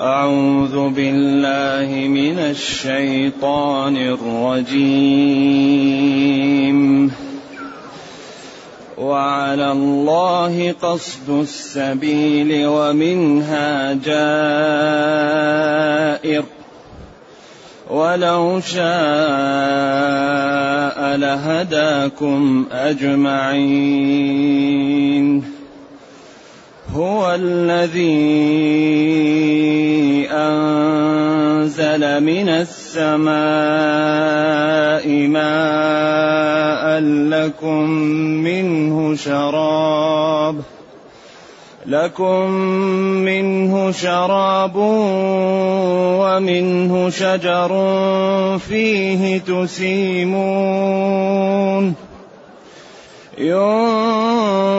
أعوذ بالله من الشيطان الرجيم. وعلى الله قصد السبيل ومنها جائر. ولو شاء لهداكم أجمعين. هو الذي أنزل من السماء ماء لكم منه شراب لكم منه شراب ومنه شجر فيه تسيمون.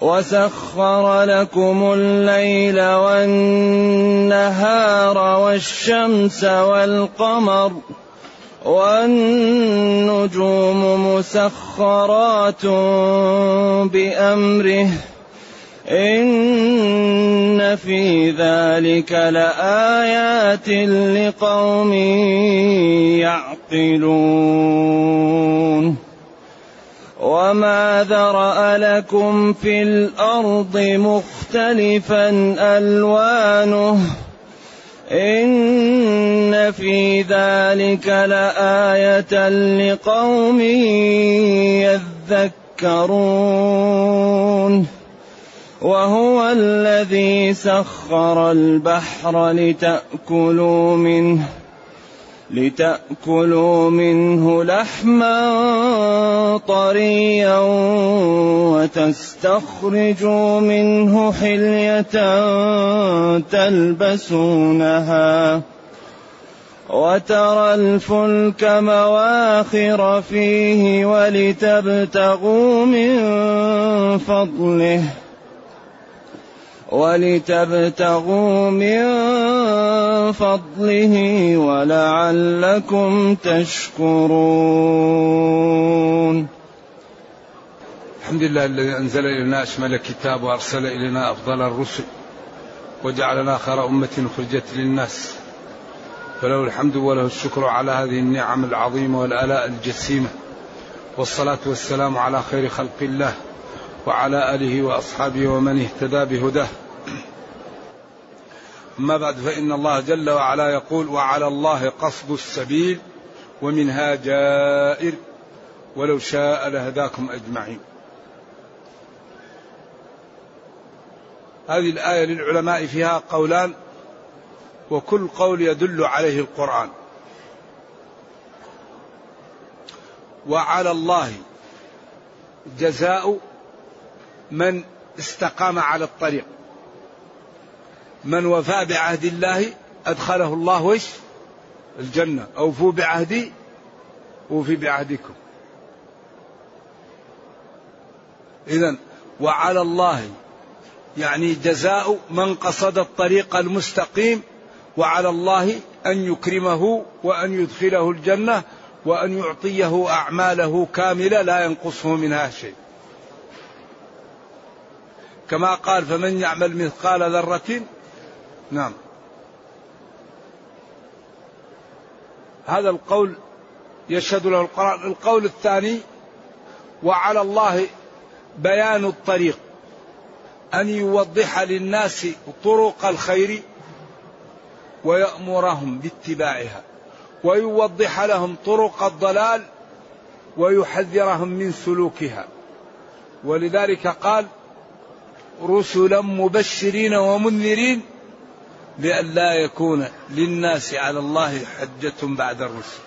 وسخر لكم الليل والنهار والشمس والقمر والنجوم مسخرات بأمره. إن في ذلك لآيات لقوم يعقلون. وما ذرا لكم في الأرض مختلفا الوانه إن في ذلك لآية لقوم يذكرون وهو الذي سخر البحر لتأكلوا منه لتأكلوا منه لحما طريا وتستخرجوا منه حلية تلبسونها وترى الفلك مواخر فيه ولتبتغوا من فضله ولتبتغوا من فضله ولعلكم تشكرون. الحمد لله الذي أنزل إلينا أشمل الكتاب وأرسل إلينا أفضل الرسل وجعلنا خير أمة خرجت للناس. فله الحمد وله الشكر على هذه النعم العظيمة والآلاء الجسيمة. والصلاة والسلام على خير خلق الله. وعلى آله وأصحابه ومن اهتدى بهداه. أما بعد فإن الله جل وعلا يقول: وعلى الله قصد السبيل ومنها جائر ولو شاء لهداكم أجمعين. هذه الآية للعلماء فيها قولان وكل قول يدل عليه القرآن. وعلى الله جزاء من استقام على الطريق. من وفى بعهد الله أدخله الله وش؟ الجنة. أوفوا بعهدي أوفي بعهدكم. إذا وعلى الله يعني جزاء من قصد الطريق المستقيم وعلى الله أن يكرمه وأن يدخله الجنة وأن يعطيه أعماله كاملة لا ينقصه منها شيء. كما قال فمن يعمل مثقال ذرة نعم. هذا القول يشهد له القرآن. القول الثاني وعلى الله بيان الطريق أن يوضح للناس طرق الخير ويأمرهم باتباعها ويوضح لهم طرق الضلال ويحذرهم من سلوكها. ولذلك قال رسلا مبشرين ومنذرين لئلا يكون للناس على الله حجة بعد الرسل.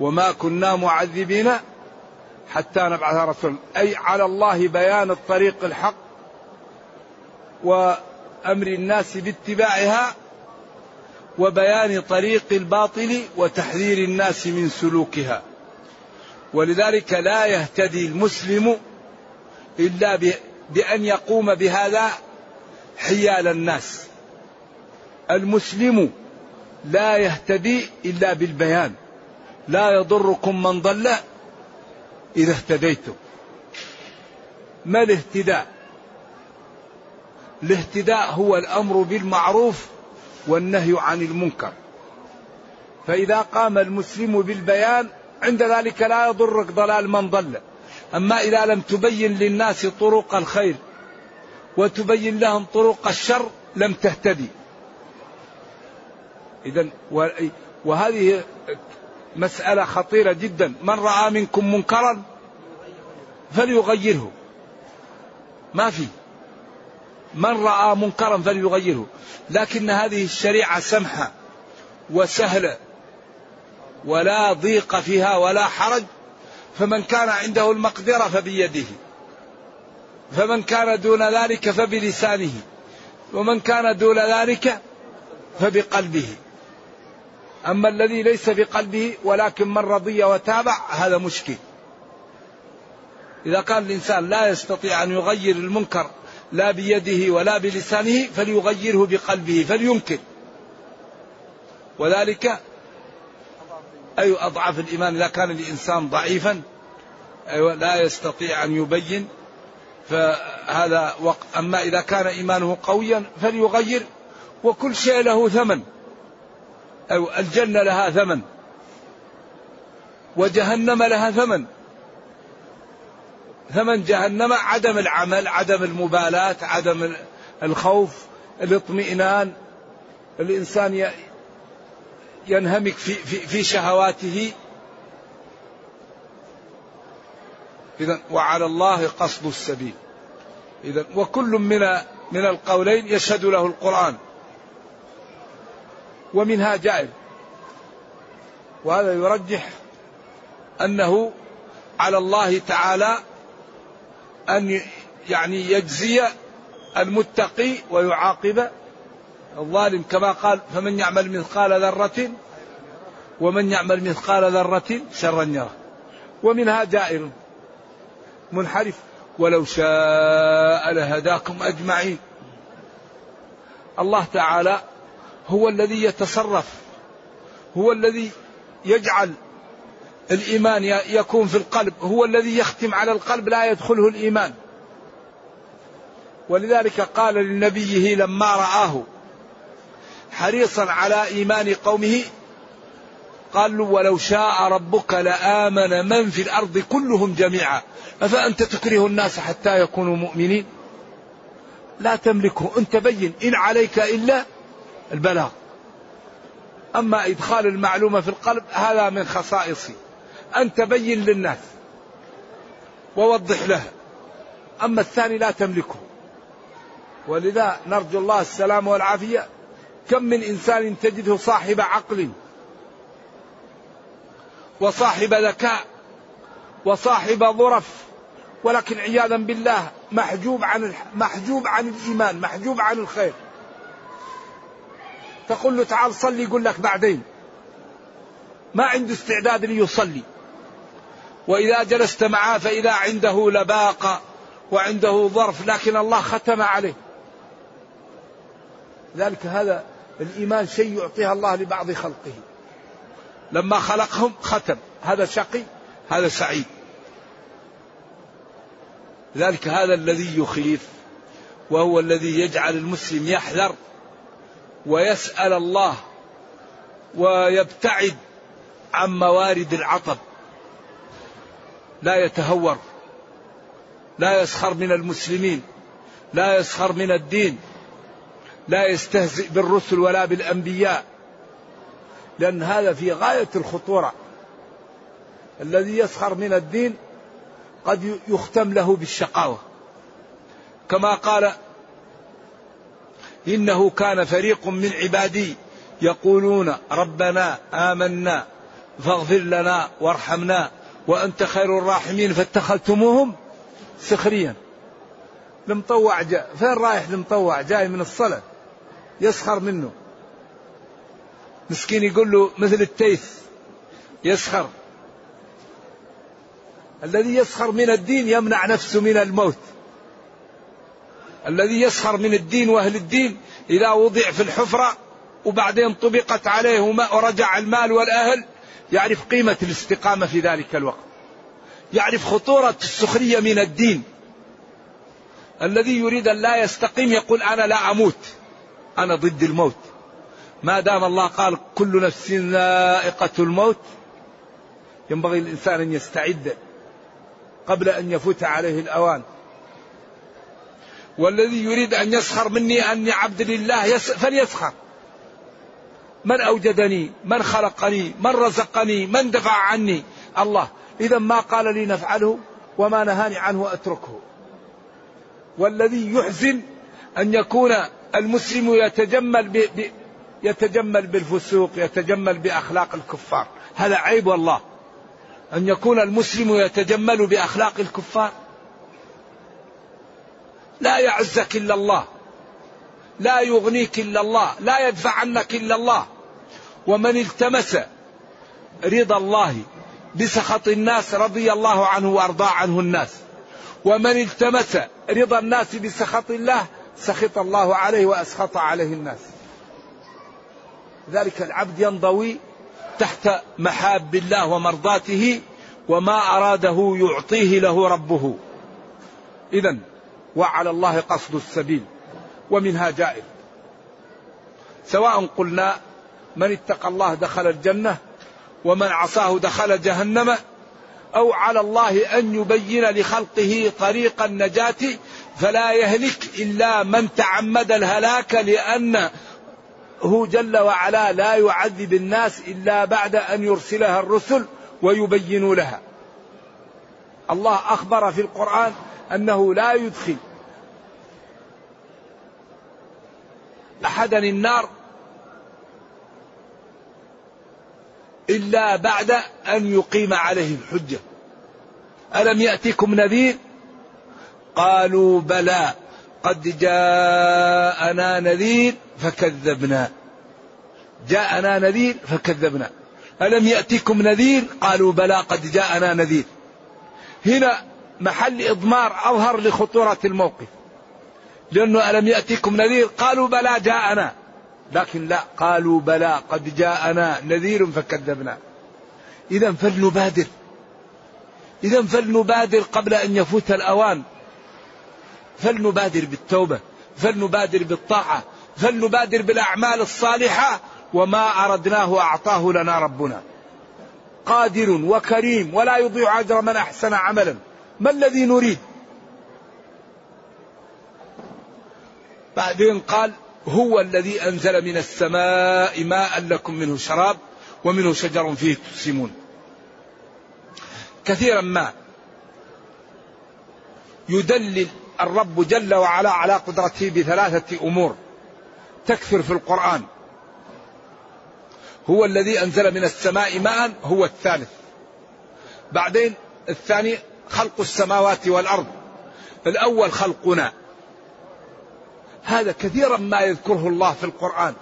وما كنا معذبين حتى نبعث رسولا أي على الله بيان الطريق الحق أمر الناس باتباعها وبيان طريق الباطل وتحذير الناس من سلوكها. ولذلك لا يهتدي المسلم إلا بأن يقوم بهذا حيال الناس. المسلم لا يهتدي إلا بالبيان. لا يضركم من ضل إذا اهتديتم. ما الاهتداء؟ الاهتداء هو الأمر بالمعروف والنهي عن المنكر. فإذا قام المسلم بالبيان عند ذلك لا يضرك ضلال من ضل. أما إذا لم تبين للناس طرق الخير وتبين لهم طرق الشر لم تهتدي. اذا وهذه مسألة خطيرة جدا. من رأى منكم منكرا فليغيره. ما في. من رأى منكرا فليغيره. لكن هذه الشريعة سمحة وسهلة ولا ضيق فيها ولا حرج. فمن كان عنده المقدرة فبيده. فمن كان دون ذلك فبلسانه. ومن كان دون ذلك فبقلبه. أما الذي ليس بقلبه ولكن من رضي وتابع هذا مشكل. إذا كان الإنسان لا يستطيع أن يغير المنكر لا بيده ولا بلسانه فليغيره بقلبه فلينكر. وذلك أي أضعف الإيمان إذا كان الإنسان ضعيفا أيوة لا يستطيع أن يبين فهذا وقت. أما إذا كان إيمانه قويا فليغير وكل شيء له ثمن. أيوة الجنة لها ثمن. وجهنم لها ثمن. ثمن جهنم عدم العمل عدم المبالاة عدم الخوف الاطمئنان. الإنسان ينهمك في, في, في شهواته. إذا وعلى الله قصد السبيل. إذا وكل من من القولين يشهد له القرآن. ومنها جائر. وهذا يرجح أنه على الله تعالى أن يعني يجزي المتقي ويعاقب الظالم كما قال فمن يعمل مثقال ذرة ومن يعمل مثقال ذرة شرا يره. ومنها جائر منحرف ولو شاء لهداكم أجمعين. الله تعالى هو الذي يتصرف هو الذي يجعل الإيمان يكون في القلب هو الذي يختم على القلب لا يدخله الإيمان. ولذلك قال لنبيه لما رآه حريصا على إيمان قومه. قال له ولو شاء ربك لآمن من في الأرض كلهم جميعا. أفأنت تكره الناس حتى يكونوا مؤمنين؟ لا تملكه. أنت بين. إن عليك إلا البلاغ. أما إدخال المعلومة في القلب هذا من خصائصي أن تبين للناس. ووضح لها أما الثاني لا تملكه. ولذا نرجو الله السلام والعافية. كم من إنسان تجده صاحب عقل وصاحب ذكاء وصاحب ظرف ولكن عياذا بالله محجوب عن محجوب عن الإيمان محجوب عن الخير. تقول له تعال صلي يقول لك بعدين. ما عنده استعداد ليصلي وإذا جلست معه فإذا عنده لباقة وعنده ظرف لكن الله ختم عليه. ذلك هذا الإيمان شيء يعطيها الله لبعض خلقه. لما خلقهم ختم. هذا شقي هذا سعيد. ذلك هذا الذي يخيف وهو الذي يجعل المسلم يحذر ويسأل الله ويبتعد عن موارد العطب. لا يتهور لا يسخر من المسلمين لا يسخر من الدين. لا يستهزئ بالرسل ولا بالأنبياء. لأن هذا في غاية الخطورة. الذي يسخر من الدين قد يختم له بالشقاوة. كما قال إنه كان فريق من عبادي يقولون ربنا آمنا فاغفر لنا وارحمنا وأنت خير الراحمين فاتخذتموهم سخريا. المطوع جاء. فين رايح المطوع جاي من الصلاة. يسخر منه. مسكين يقول له مثل التيس يسخر. الذي يسخر من الدين يمنع نفسه من الموت. الذي يسخر من الدين وأهل الدين إذا وضع في الحفرة وبعدين طبقت عليه ورجع المال والأهل يعرف قيمة الاستقامة في ذلك الوقت. يعرف خطورة السخرية من الدين. الذي يريد أن لا يستقيم يقول أنا لا أموت. أنا ضد الموت. ما دام الله قال كل نفس ذائقة الموت ينبغي الإنسان أن يستعد قبل أن يفوت عليه الأوان. والذي يريد أن يسخر مني أني عبد لله فليسخر. من أوجدني؟ من خلقني؟ من رزقني؟ من دفع عني؟ الله. إذا ما قال لي نفعله وما نهاني عنه أتركه. والذي يحزن أن يكون المسلم يتجمل ب... ب... يتجمل بالفسوق يتجمل بأخلاق الكفار. هذا عيب والله. أن يكون المسلم يتجمل بأخلاق الكفار. لا يعزك إلا الله. لا يغنيك إلا الله. لا يدفع عنك إلا الله. ومن التمس رضا الله بسخط الناس رضي الله عنه وأرضى عنه الناس. ومن التمس رضا الناس بسخط الله سخط الله عليه وأسخط عليه الناس. ذلك العبد ينضوي تحت محاب الله ومرضاته وما أراده يعطيه له ربه. اذا وعلى الله قصد السبيل ومنها جائر سواء قلنا من اتقى الله دخل الجنة ومن عصاه دخل جهنم أو على الله أن يبين لخلقه طريق النجاة فلا يهلك إلا من تعمد الهلاك لأن هو جل وعلا لا يعذب الناس إلا بعد أن يرسلها الرسل ويبين لها. الله أخبر في القرآن أنه لا يدخل احدا النار إلا بعد أن يقيم عليه الحجه. ألم يأتكم نذير؟ قالوا بلى. قد جاءنا نذير فكذبنا. جاءنا نذير فكذبنا. ألم يأتكم نذير؟ قالوا بلى قد جاءنا نذير. هنا محل إضمار أظهر لخطورة الموقف. لأنه ألم يأتكم نذير؟ قالوا بلى جاءنا. لكن لا قالوا بلى قد جاءنا نذير فكذبنا. إذا فلنبادر. إذا فلنبادر قبل أن يفوت الأوان. فلنبادر بالتوبة فلنبادر بالطاعة فلنبادر بالأعمال الصالحة وما أردناه أعطاه لنا ربنا. قادر وكريم ولا يضيع أجر من أحسن عملا. ما الذي نريد؟ بعدين قال هو الذي أنزل من السماء ماء لكم منه شراب ومنه شجر فيه تسيمون كثيرا ما يدلل الرب جل وعلا على قدرته بثلاثة أمور. تكثر في القرآن. هو الذي أنزل من السماء ماء هو الثالث. بعدين الثاني خلق السماوات والأرض. الأول خلقنا. هذا كثيرا ما يذكره الله في القرآن.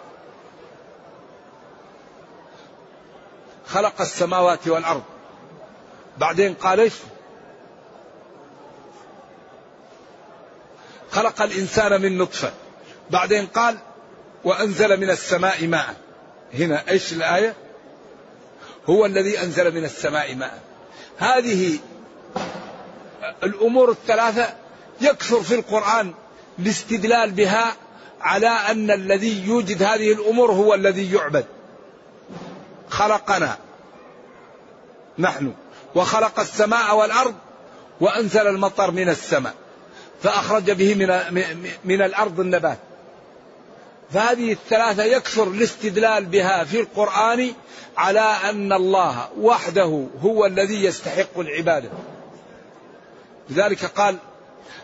خلق السماوات والأرض. بعدين قال إيش؟ خلق الإنسان من نطفة. بعدين قال وأنزل من السماء ماء. هنا إيش الآية؟ هو الذي أنزل من السماء ماء. هذه الأمور الثلاثة يكثر في القرآن الاستدلال بها على أن الذي يوجد هذه الأمور هو الذي يعبد. خلقنا نحن. وخلق السماء والأرض وأنزل المطر من السماء. فأخرج به من من الأرض النبات. فهذه الثلاثة يكثر الاستدلال بها في القرآن على أن الله وحده هو الذي يستحق العبادة. لذلك قال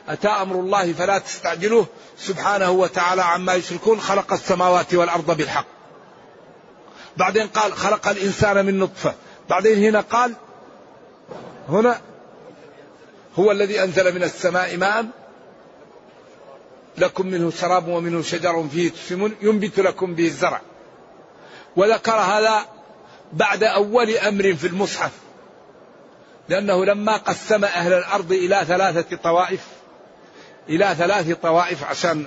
أتى أمر الله فلا تستعجلوه سبحانه وتعالى عما يشركون خلق السماوات والأرض بالحق. بعدين قال خلق الإنسان من نطفة. بعدين هنا قال هنا هو الذي أنزل من السماء ماء لكم منه شراب ومنه شجر فيه تسمون ينبت لكم به الزرع. وذكر هذا بعد أول أمر في المصحف لأنه لما قسم أهل الأرض إلى ثلاثة طوائف إلى ثلاث طوائف عشان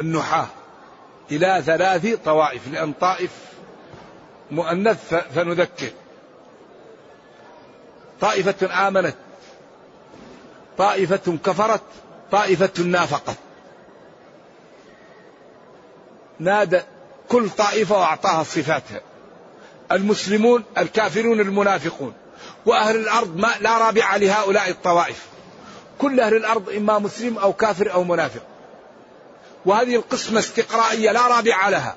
النحاة. إلى ثلاث طوائف لأن طائف مؤنث فنذكر. طائفة آمنت. طائفة كفرت طائفة نافقت. نادى كل طائفة وأعطاها صفاتها. المسلمون الكافرون المنافقون. وأهل الأرض ما لا رابع لهؤلاء الطوائف. كل أهل الأرض إما مسلم أو كافر أو منافق. وهذه القسمة استقرائية لا رابع لها.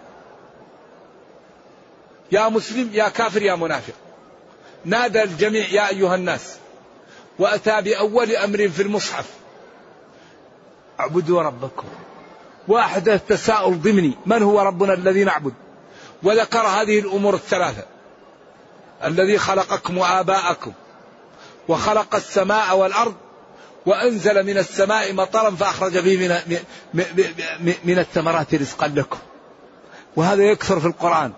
يا مسلم يا كافر يا منافق. نادى الجميع يا أيها الناس. وأتى بأول أمر في المصحف. اعبدوا ربكم. وأحدث تساؤل ضمني من هو ربنا الذي نعبد؟ وذكر هذه الأمور الثلاثة. الذي خلقكم وآباءكم وخلق السماء والأرض وأنزل من السماء مطرا فأخرج به من, من الثمرات رزقا لكم. وهذا يكثر في القرآن.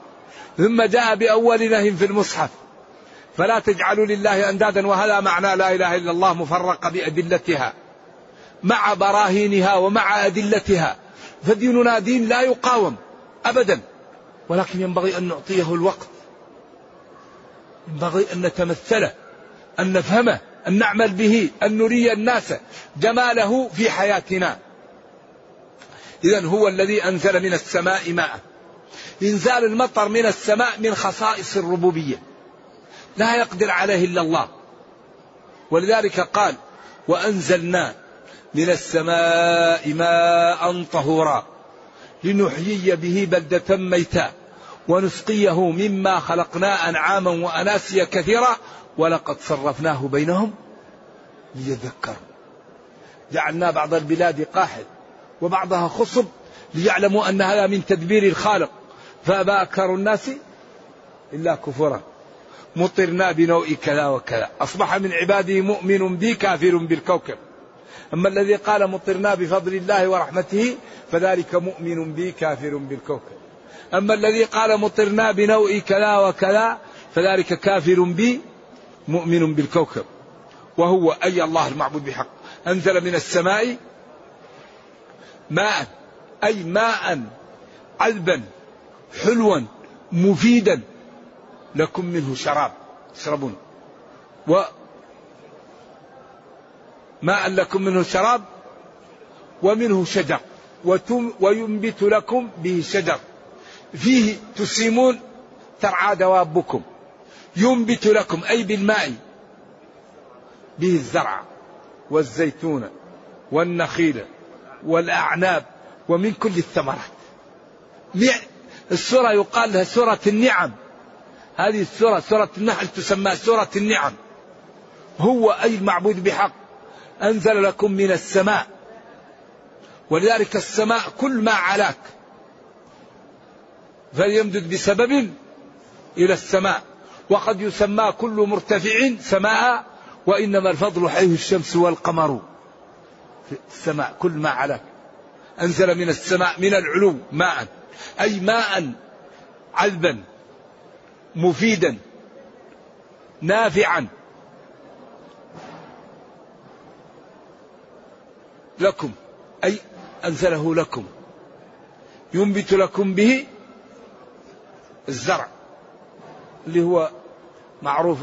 ثم جاء بأول نهي في المصحف. فلا تجعلوا لله أندادا وهذا معنى لا إله إلا الله مفرقة بأدلتها مع براهينها ومع أدلتها. فديننا دين لا يقاوم أبدا ولكن ينبغي أن نعطيه الوقت. ينبغي أن نتمثله أن نفهمه أن نعمل به أن نري الناس جماله في حياتنا. إذا هو الذي أنزل من السماء ماء. إنزال المطر من السماء من خصائص الربوبية. لا يقدر عليه إلا الله. ولذلك قال وأنزلنا من السماء ماء طهورا لنحيي به بلدة ميتا ونسقيه مما خلقنا أنعاما وأناسيا كثيرا ولقد صرفناه بينهم ليذكروا. جعلنا بعض البلاد قاحل وبعضها خصب ليعلموا أن هذا من تدبير الخالق. فأبى أكثر الناس إلا كفرا مطرنا بنوء كذا وكذا. أصبح من عباده مؤمن بي كافر بالكوكب. أما الذي قال مطرنا بفضل الله ورحمته فذلك مؤمن بي كافر بالكوكب. أما الذي قال مطرنا بنوء كذا وكذا فذلك كافر بي مؤمن بالكوكب. وهو أي الله المعبود بحق. أنزل من السماء ماء أي ماء عذبا حلوا مفيدا. لكم منه شراب تشربون. و ماء لكم منه شراب ومنه شجر. وينبت لكم به شجر. فيه تسيمون ترعى دوابكم. ينبت لكم أي بالماء. به الزرع والزيتون والنخيل والأعناب ومن كل الثمرات. السورة يقال لها سورة النعم. هذه السورة سورة النحل تسمى سورة النعم. هو أي المعبود بحق. أنزل لكم من السماء. ولذلك السماء كل ما علاك. فليمدد بسبب إلى السماء. وقد يسمى كل مرتفع سماء وإنما الفضل حيث الشمس والقمر. في السماء كل ما علاك. أنزل من السماء من العلو ماء. أي ماء عذبا مفيدا نافعا. لكم أي أنزله لكم. ينبت لكم به الزرع اللي هو معروف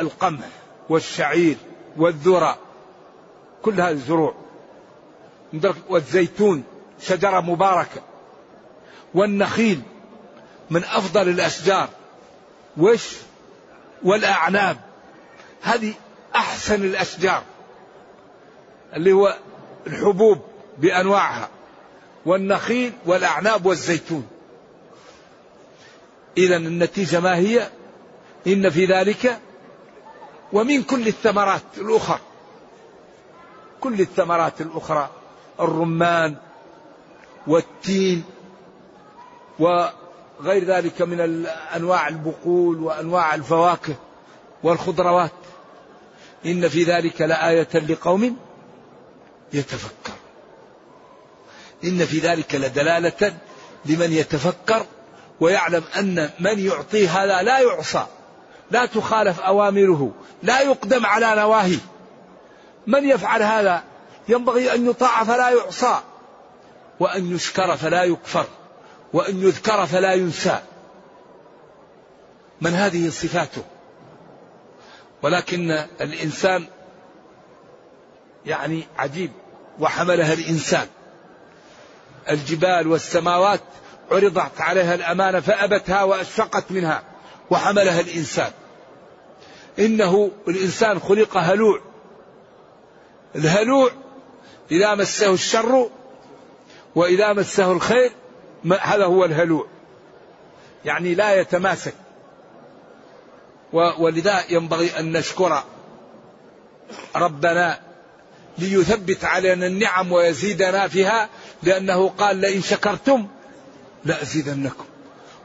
القمح والشعير والذرة كل هذه الزروع. والزيتون شجرة مباركة. والنخيل من أفضل الأشجار. وش والأعناب. هذه أحسن الأشجار اللي هو الحبوب بأنواعها والنخيل والأعناب والزيتون. إذا النتيجة ما هي؟ إن في ذلك ومن كل الثمرات الأخرى كل الثمرات الأخرى الرمان والتين وغير ذلك من أنواع البقول وأنواع الفواكه والخضروات. إن في ذلك لآية لقوم يتفكر. إن في ذلك لدلالة لمن يتفكر ويعلم أن من يعطيه هذا لا يعصى لا تخالف أوامره لا يقدم على نواهيه. من يفعل هذا؟ ينبغي أن يطاع فلا يعصى وأن يشكر فلا يكفر. وأن يذكر فلا ينسى. من هذه صفاته؟ ولكن الإنسان يعني عجيب وحملها الإنسان. الجبال والسماوات عرضت عليها الأمانة فأبتها وأشفقت منها وحملها الإنسان. إنه الإنسان خلق هلوع. الهلوع إذا مسه الشر وإذا مسه الخير هذا هو الهلوع يعني لا يتماسك. ولذا ينبغي أن نشكر ربنا ليثبت علينا النعم ويزيدنا فيها لأنه قال لئن شكرتم لأزيدنكم.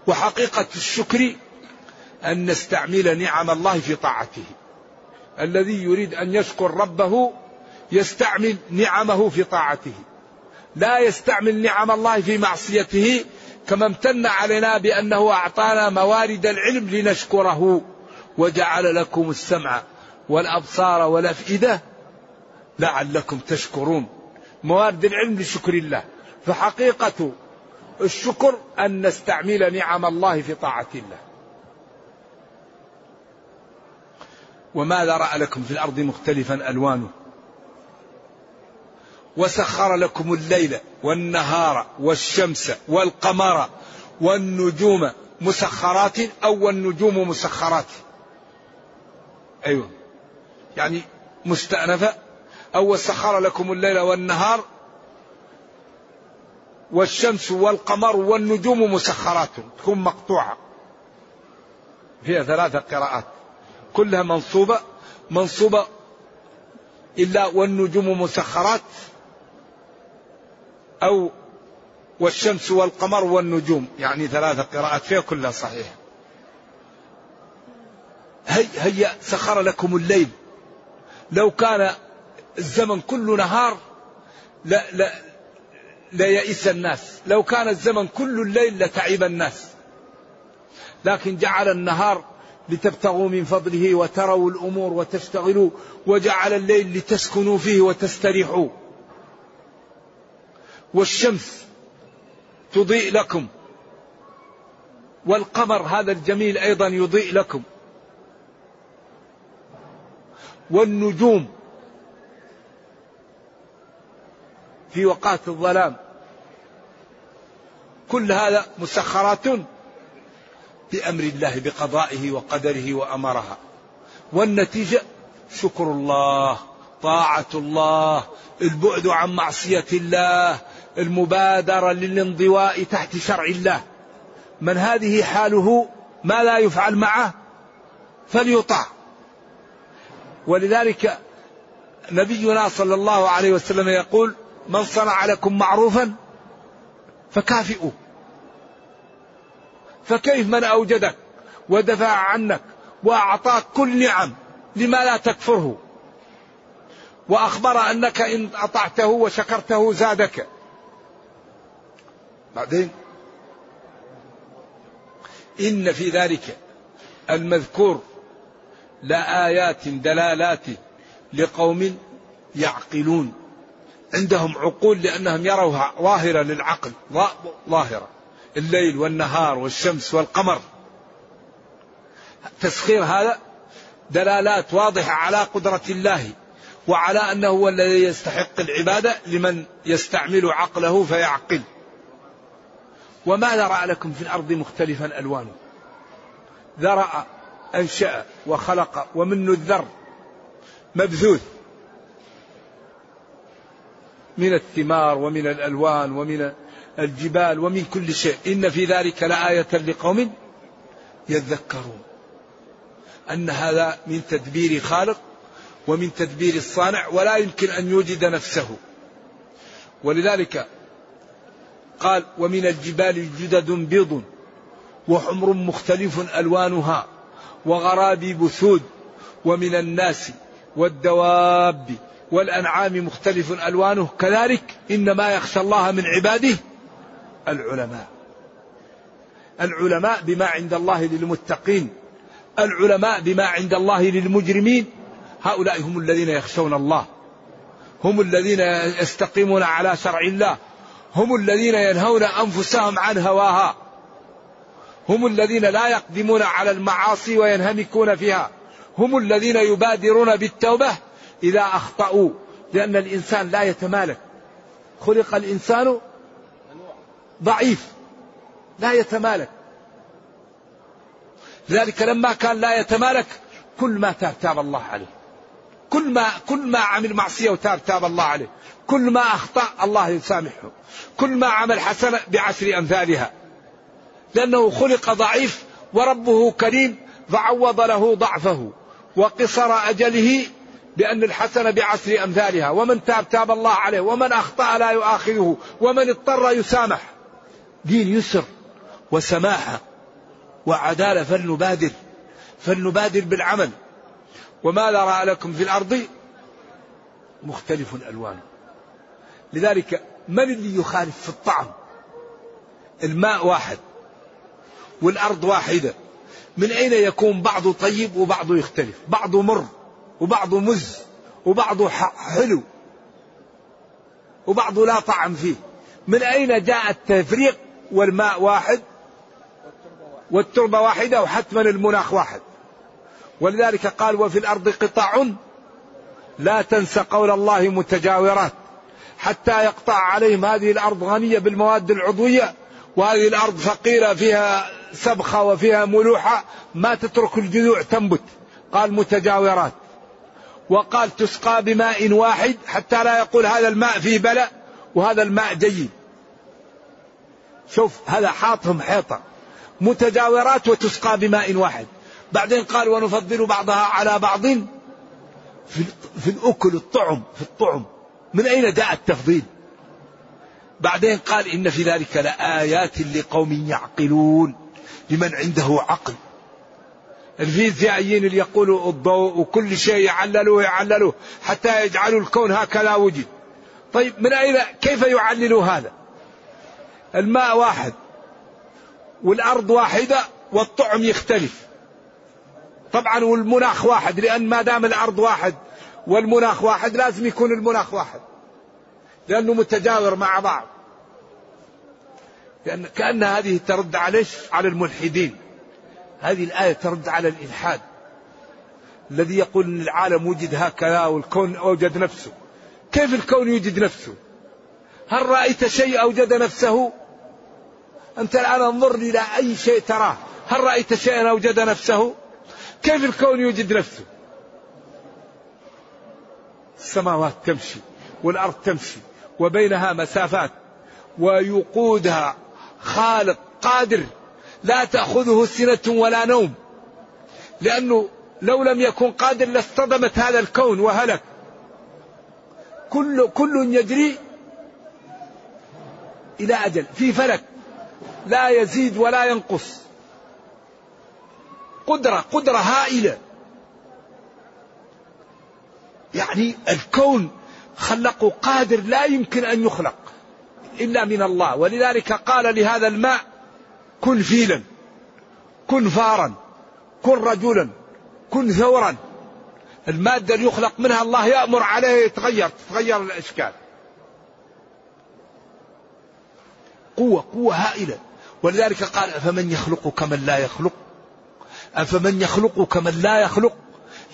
وحقيقة الشكر أن نستعمل نعم الله في طاعته. الذي يريد أن يشكر ربه يستعمل نعمه في طاعته. لا يستعمل نعم الله في معصيته كما امتن علينا بأنه أعطانا موارد العلم لنشكره وجعل لكم السمع والأبصار والأفئدة لعلكم تشكرون. موارد العلم لشكر الله. فحقيقة الشكر أن نستعمل نعم الله في طاعة الله. وما ذرأ لكم في الأرض مختلفا ألوانه؟ وسخر لكم الليل والنهار والشمس والقمر والنجوم مسخرات أو النجوم مسخرات. أيوة. يعني مستأنفة أو سخر لكم الليل والنهار والشمس والقمر والنجوم مسخرات. تكون مقطوعة. فيها ثلاثة قراءات. كلها منصوبة منصوبة إلا والنجوم مسخرات. أو والشمس والقمر والنجوم. يعني ثلاثة قراءات فيها كلها صحيحة. هي سخر لكم الليل. لو كان الزمن كله نهار لا لا ليئس الناس. لو كان الزمن كل الليل لتعب الناس. لكن جعل النهار لتبتغوا من فضله وتروا الأمور وتشتغلوا وجعل الليل لتسكنوا فيه وتستريحوا. والشمس تضيء لكم. والقمر هذا الجميل أيضا يضيء لكم. والنجوم في وقات الظلام. كل هذا مسخرات بأمر الله بقضائه وقدره وأمرها. والنتيجة شكر الله طاعة الله البعد عن معصية الله المبادرة للانضواء تحت شرع الله. من هذه حاله ما لا يفعل معه فليطاع. ولذلك نبينا صلى الله عليه وسلم يقول من صنع لكم معروفا فكافئوه. فكيف من أوجدك ودفع عنك وأعطاك كل نعم لما لا تكفره؟ وأخبر أنك إن أطعته وشكرته زادك. بعدين؟ إن في ذلك المذكور لآيات دلالات لقوم يعقلون. عندهم عقول لأنهم يروها ظاهرة للعقل ظاهرة. الليل والنهار والشمس والقمر. تسخير هذا دلالات واضحة على قدرة الله وعلى أنه هو الذي يستحق العبادة لمن يستعمل عقله فيعقل. وما ذرأ لكم في الأرض مختلفا ألوانه. ذرأ أنشأ وخلق ومنه الذر مبثوث من الثمار ومن الألوان ومن الجبال ومن كل شيء. إن في ذلك لآية لقوم يذكرون. أن هذا من تدبير خالق ومن تدبير الصانع ولا يمكن أن يوجد نفسه. ولذلك قال ومن الجبال جدد بيض وحمر مختلف ألوانها وغرابي بثود ومن الناس والدواب والأنعام مختلف ألوانه. كذلك إنما يخشى الله من عباده العلماء. العلماء بما عند الله للمتقين. العلماء بما عند الله للمجرمين. هؤلاء هم الذين يخشون الله. هم الذين يستقيمون على شرع الله. هم الذين ينهون أنفسهم عن هواها. هم الذين لا يقدمون على المعاصي وينهمكون فيها. هم الذين يبادرون بالتوبة إذا أخطأوا لأن الإنسان لا يتمالك. خلق الإنسان ضعيف لا يتمالك. لذلك لما كان لا يتمالك كل ما تاب الله عليه. كل ما كل ما عمل معصية وتاب تاب الله عليه. كل ما أخطأ الله يسامحه. كل ما عمل حسنة بعشر أمثالها. لأنه خلق ضعيف وربه كريم فعوض له ضعفه. وقصر أجله بأن الحسنة بعشر أمثالها. ومن تاب تاب الله عليه. ومن أخطأ لا يؤاخذه. ومن اضطر يسامح. دين يسر وسماحة وعدالة فلنبادر. فلنبادر بالعمل. وما رأى لكم في الأرض مختلف ألوانه لذلك من اللي يخالف في الطعم؟ الماء واحد والأرض واحدة. من أين يكون بعض طيب وبعض يختلف؟ بعض مر وبعض مز وبعض حلو وبعض لا طعم فيه. من أين جاء التفريق والماء واحد؟ والتربة واحدة وحتما المناخ واحد. ولذلك قال وفي الأرض قطع لا تنس قول الله متجاورات حتى يقطع عليهم. هذه الأرض غنية بالمواد العضوية وهذه الأرض فقيرة فيها سبخة وفيها ملوحة ما تترك الجذوع تنبت. قال متجاورات. وقال تسقى بماء واحد حتى لا يقول هذا الماء فيه بلأ وهذا الماء جيد. شوف هذا حاطهم حيطة. متجاورات وتسقى بماء واحد. بعدين قال ونفضل بعضها على بعض في, في الأكل الطعم في الطعم. من أين جاء التفضيل؟ بعدين قال إن في ذلك لآيات لقوم يعقلون لمن عنده عقل. الفيزيائيين اللي يقولوا الضوء وكل شيء يعللوه يعللوه حتى يجعلوا الكون هكذا وجد. طيب من أين كيف يعللوا هذا؟ الماء واحد والأرض واحدة والطعم يختلف. طبعا والمناخ واحد لأن ما دام الأرض واحد والمناخ واحد لازم يكون المناخ واحد لأنه متجاور مع بعض. لأن كأن هذه ترد على على الملحدين. هذه الآية ترد على الإلحاد. الذي يقول أن العالم وجد هكذا والكون أوجد نفسه. كيف الكون يوجد نفسه؟ هل رأيت شيء أوجد نفسه؟ أنت الآن انظر إلى أي شيء تراه. هل رأيت شيئا أوجد نفسه؟ كيف الكون يوجد نفسه؟ السماوات تمشي والأرض تمشي وبينها مسافات ويقودها خالق قادر لا تأخذه سنة ولا نوم. لأنه لو لم يكن قادر لاصطدمت هذا الكون وهلك. كل كل يجري إلى أجل في فلك. لا يزيد ولا ينقص. قدرة قدرة هائلة. يعني الكون خلقه قادر لا يمكن أن يخلق إلا من الله. ولذلك قال لهذا الماء كن فيلا كن فارا كن رجلا كن ثورا. المادة اللي يخلق منها الله يأمر عليه يتغير تتغير الأشكال. قوة قوة هائلة. ولذلك قال أفمن يخلق كمن لا يخلق؟ أفمن يخلق كمن لا يخلق؟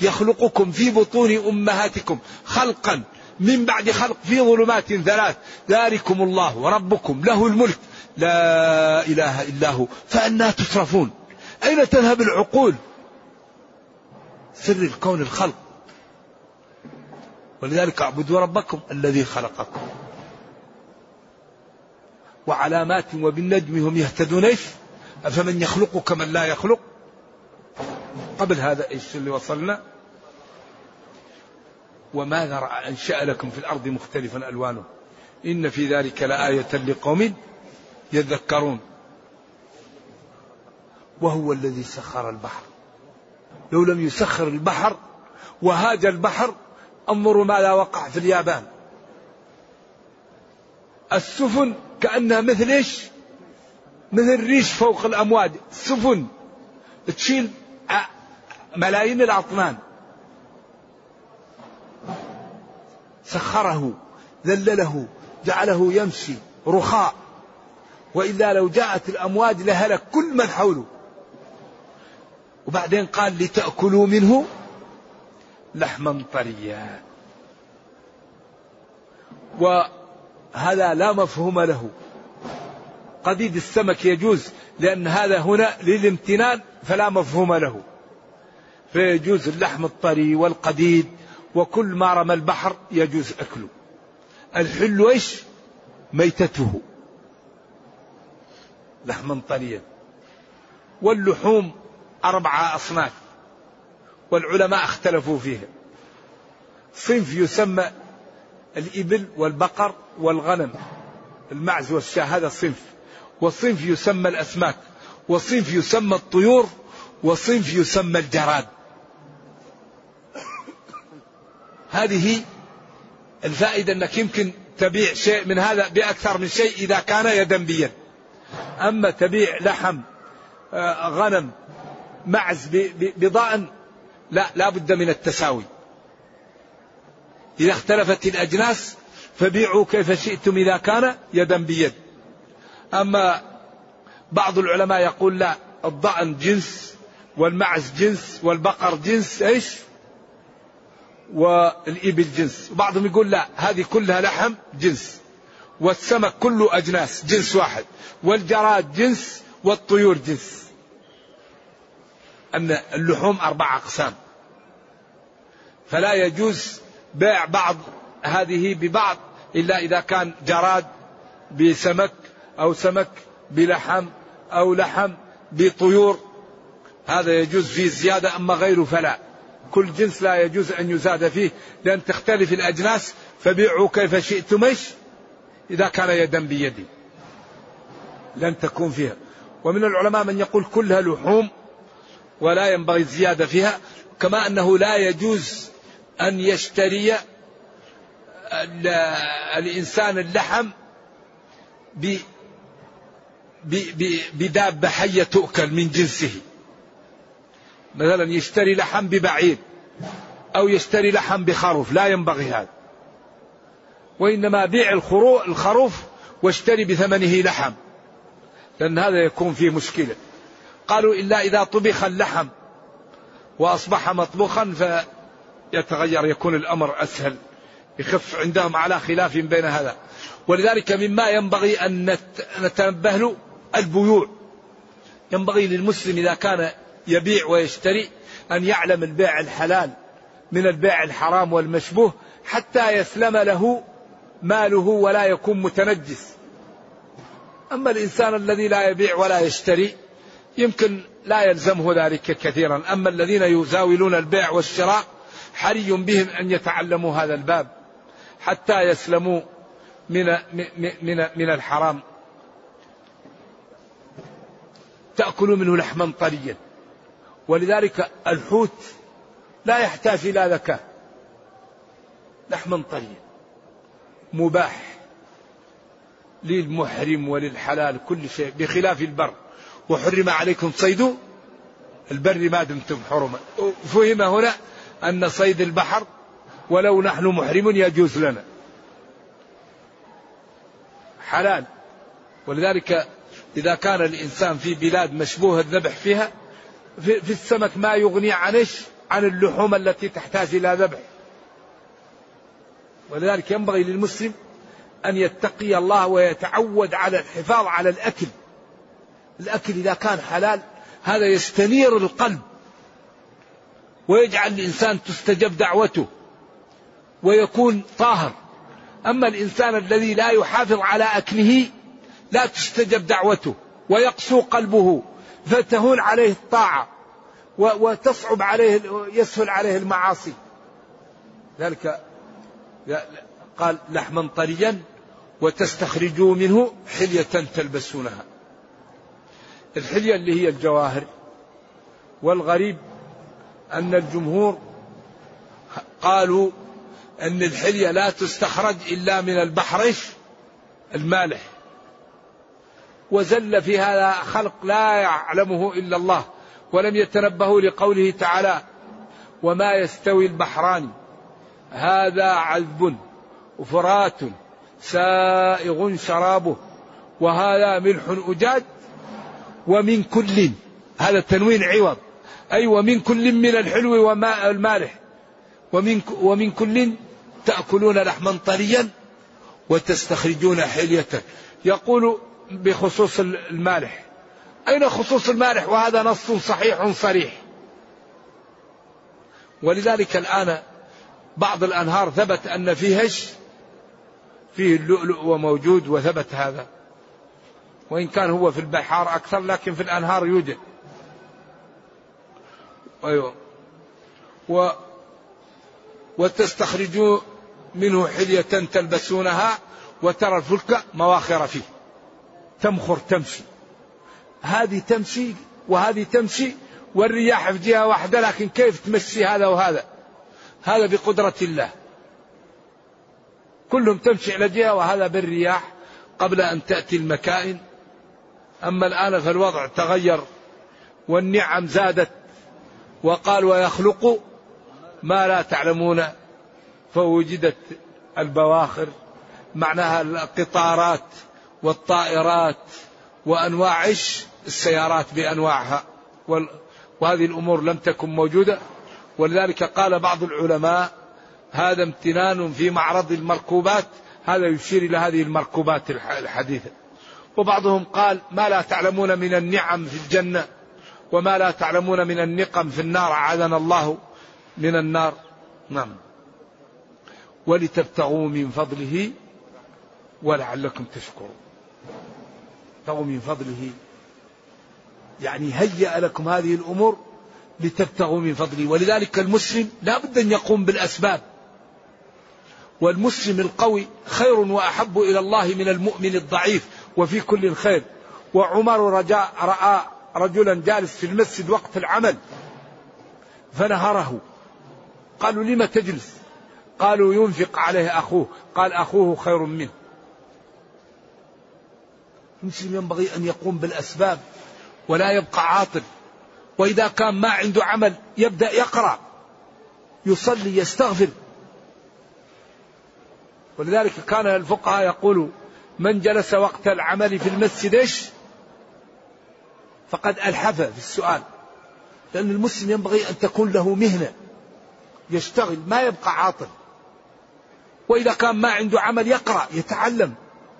يخلقكم في بطون أمهاتكم خلقا من بعد خلق في ظلمات ثلاث. ذلكم الله وربكم له الملك. لا إله إلا هو. فأنا تصرفون أين تذهب العقول؟ سر الكون الخلق. ولذلك اعبدوا ربكم الذي خلقكم. وعلامات وبالنجم هم يهتدون؟ أفمن يخلق كمن لا يخلق؟ قبل هذا إيش اللي وصلنا؟ وماذا انشا لكم في الأرض مختلفا ألوانه. إن في ذلك لآية لقوم يذكرون. وهو الذي سخر البحر. لو لم يسخر البحر وهاج البحر انظروا ماذا وقع في اليابان. السفن كأنها مثل إيش؟ مثل ريش فوق الأمواج. سفن. تشيل ملايين الأطنان سخره ذلله جعله يمشي رخاء. وإلا لو جاءت الأمواج لهلك كل من حوله وبعدين قال لتأكلوا منه لحما طريا. وهذا لا مفهوم له. قديد السمك يجوز لأن هذا هنا للامتنان فلا مفهوم له. فيجوز اللحم الطري والقديد وكل ما رمى البحر يجوز أكله. الحل إيش؟ ميتته. لحما طريا واللحوم أربعة أصناف والعلماء اختلفوا فيها. صنف يسمى الإبل والبقر والغنم. المعز والشاة هذا صنف. وصنف يسمى الأسماك. وصنف يسمى الطيور. وصنف يسمى الجراد. هذه الفائدة أنك يمكن تبيع شيء من هذا بأكثر من شيء إذا كان يدا بيد أما تبيع لحم آه، غنم معز بضأن لا لا بد من التساوي. إذا اختلفت الأجناس فبيعوا كيف شئتم إذا كان يدا بيد. أما بعض العلماء يقول لا الضأن جنس والمعز جنس والبقر جنس إيش؟ والإبل جنس. وبعضهم يقول لا هذه كلها لحم جنس. والسمك كله أجناس جنس واحد. والجراد جنس والطيور جنس. أن اللحوم أربع أقسام. فلا يجوز بيع بعض هذه ببعض إلا إذا كان جراد بسمك أو سمك بلحم أو لحم بطيور. هذا يجوز فيه زيادة أما غيره فلا. كل جنس لا يجوز أن يزاد فيه لأن تختلف الأجناس فبيعوا كيف شئتم إيش إذا كان يدا بيد لن تكون فيها. ومن العلماء من يقول كلها لحوم ولا ينبغي الزيادة فيها كما أنه لا يجوز أن يشتري الإنسان اللحم بدابة حية تؤكل من جنسه. مثلا يشتري لحم ببعير أو يشتري لحم بخروف لا ينبغي هذا. وإنما بيع الخروف واشتري بثمنه لحم لأن هذا يكون فيه مشكلة. قالوا إلا إذا طبخ اللحم وأصبح مطبوخا فيتغير يكون الأمر أسهل يخف عندهم على خلاف بين هذا. ولذلك مما ينبغي أن نتنبه له البيوع. ينبغي للمسلم إذا كان يبيع ويشتري أن يعلم البيع الحلال من البيع الحرام والمشبوه حتى يسلم له ماله ولا يكون متنجس. أما الإنسان الذي لا يبيع ولا يشتري يمكن لا يلزمه ذلك كثيرا. أما الذين يزاولون البيع والشراء حري بهم أن يتعلموا هذا الباب حتى يسلموا من من من الحرام. تأكل منه لحما طريا. ولذلك الحوت لا يحتاج إلى ذكاء. لحما طريا مباح للمحرم وللحلال كل شيء بخلاف البر. وحرم عليكم صيد البر ما دمتم حرما. فهم هنا أن صيد البحر ولو نحن محرم يجوز لنا. حلال. ولذلك إذا كان الإنسان في بلاد مشبوه الذبح فيها في, في السمك ما يغني عن إيش عن اللحوم التي تحتاج إلى ذبح. ولذلك ينبغي للمسلم أن يتقي الله ويتعود على الحفاظ على الأكل. الأكل إذا كان حلال هذا يستنير القلب ويجعل الإنسان تستجب دعوته ويكون طاهر. أما الإنسان الذي لا يحافظ على أكله لا تستجب دعوته ويقسو قلبه. فتهون عليه الطاعة وتصعب عليه يسهل عليه المعاصي. ذلك قال لحما طريا وتستخرجوا منه حلية تلبسونها. الحلية اللي هي الجواهر. والغريب أن الجمهور قالوا أن الحلية لا تستخرج إلا من البحر المالح. وزل في هذا خلق لا يعلمه إلا الله ولم يتنبهوا لقوله تعالى وما يستوي البحران هذا عذب وفرات سائغ شرابه وهذا ملح أجاج ومن كل هذا التنوين عوض. أي ومن كل من الحلو وماء المالح. ومن ومن كل تأكلون لحما طريا وتستخرجون حلية. يقول بخصوص المالح. أين خصوص المالح؟ وهذا نص صحيح صريح. ولذلك الآن بعض الأنهار ثبت أن فيه هش فيه اللؤلؤ وموجود وثبت هذا. وإن كان هو في البحار أكثر لكن في الأنهار يوجد. أيوة. و وتستخرجوا منه حلية تلبسونها وترى الفلك مواخر فيه. تمخر تمشي. هذه تمشي وهذه تمشي والرياح في جهة واحدة لكن كيف تمشي هذا وهذا؟ هذا بقدرة الله. كلهم تمشي على جهة وهذا بالرياح قبل أن تأتي المكائن. أما الآن فالوضع تغير والنعم زادت وقال ويخلق ما لا تعلمون فوجدت البواخر معناها القطارات والطائرات وأنواع السيارات بأنواعها. وهذه الأمور لم تكن موجودة. ولذلك قال بعض العلماء هذا امتنان في معرض المركوبات. هذا يشير إلى هذه المركوبات الحديثة. وبعضهم قال ما لا تعلمون من النعم في الجنة وما لا تعلمون من النقم في النار. أعاذنا الله من النار. نعم. ولتبتغوا من فضله ولعلكم تشكرون. تبتغوا من فضله. يعني هيأ لكم هذه الأمور لتبتغوا من فضله. ولذلك المسلم لا بد أن يقوم بالأسباب. والمسلم القوي خير وأحب إلى الله من المؤمن الضعيف وفي كل الخير وعمر رجاء رأى رجلا جالس في المسجد وقت العمل فنهره. قالوا لم تجلس؟ قالوا ينفق عليه أخوه. قال أخوه خير منه. المسلم ينبغي أن يقوم بالأسباب ولا يبقى عاطل. وإذا كان ما عنده عمل يبدأ يقرأ يصلي يستغفر. ولذلك كان الفقهاء يقولوا من جلس وقت العمل في المسجد إيش؟ فقد ألحف في السؤال. لأن المسلم ينبغي أن تكون له مهنة يشتغل ما يبقى عاطل. وإذا كان ما عنده عمل يقرأ يتعلم.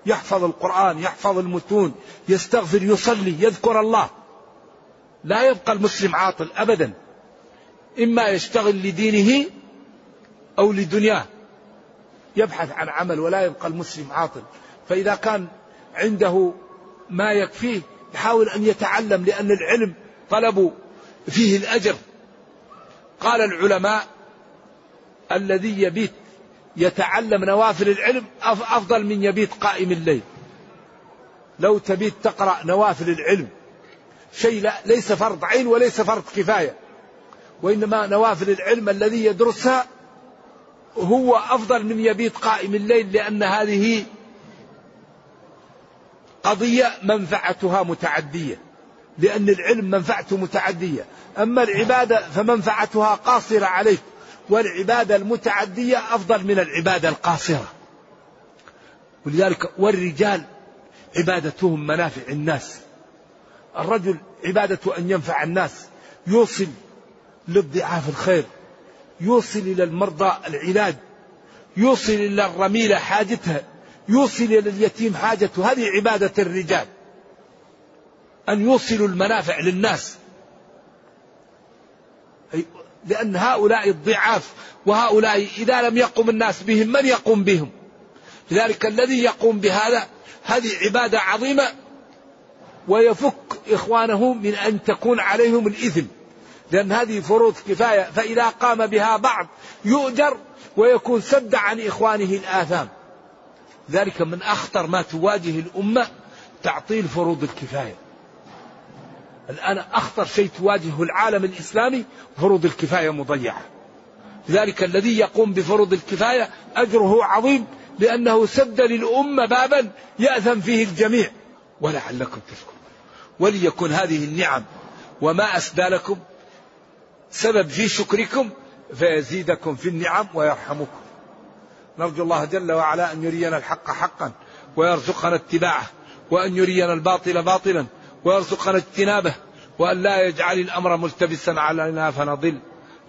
يحفظ القرآن يحفظ المتون يستغفر يصلي يذكر الله. لا يبقى المسلم عاطل أبدا. إما يشتغل لدينه أو لدنياه. يبحث عن عمل ولا يبقى المسلم عاطل. فإذا كان عنده ما يكفيه يحاول أن يتعلم لأن العلم طلب فيه الأجر. قال العلماء الذي يبيت يتعلم نوافل العلم أفضل من يبيت قائم الليل. لو تبيت تقرأ نوافل العلم. شيء لا ليس فرض عين وليس فرض كفاية. وإنما نوافل العلم الذي يدرسها هو أفضل من يبيت قائم الليل لأن هذه قضية منفعتها متعدية. لأن العلم منفعته متعدية. أما العبادة فمنفعتها قاصرة عليك. والعبادة المتعدية أفضل من العبادة القاصرة. ولذلك والرجال عبادتهم منافع الناس. الرجل عبادته أن ينفع الناس يوصل للضعاف الخير يوصل إلى المرضى العلاج يوصل إلى الرميلة حاجتها يوصل إلى اليتيم حاجته. هذه عبادة الرجال أن يوصلوا المنافع للناس. لأن هؤلاء الضعاف وهؤلاء إذا لم يقم الناس بهم من يقوم بهم؟ لذلك الذي يقوم بهذا هذه عبادة عظيمة ويفك إخوانه من أن تكون عليهم الإثم. لأن هذه فروض كفاية فإذا قام بها بعض يؤجر ويكون سد عن إخوانه الآثام. ذلك من أخطر ما تواجه الأمة تعطيل فروض الكفاية. الآن أخطر شيء تواجهه العالم الإسلامي فروض الكفاية مضيعة. لذلك الذي يقوم بفروض الكفاية أجره عظيم لأنه سد للأمة بابا يأثم فيه الجميع. ولعلكم تشكرون. وليكن هذه النعم وما أسدى لكم سبب في شكركم فيزيدكم في النعم ويرحمكم. نرجو الله جل وعلا أن يرينا الحق حقا ويرزقنا اتباعه وأن يرينا الباطل باطلا ويرزقنا اجتنابه وأن لا يجعل الأمر ملتبسا علينا فنضل.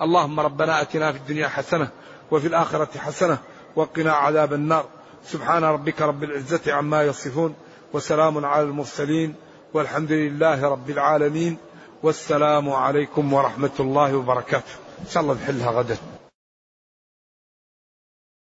اللهم ربنا أتنا في الدنيا حسنة وفي الآخرة حسنة وقنا عذاب النار. سبحان ربك رب العزة عما يصفون وسلام على المرسلين والحمد لله رب العالمين والسلام عليكم ورحمة الله وبركاته. إن شاء الله نحلها غدا.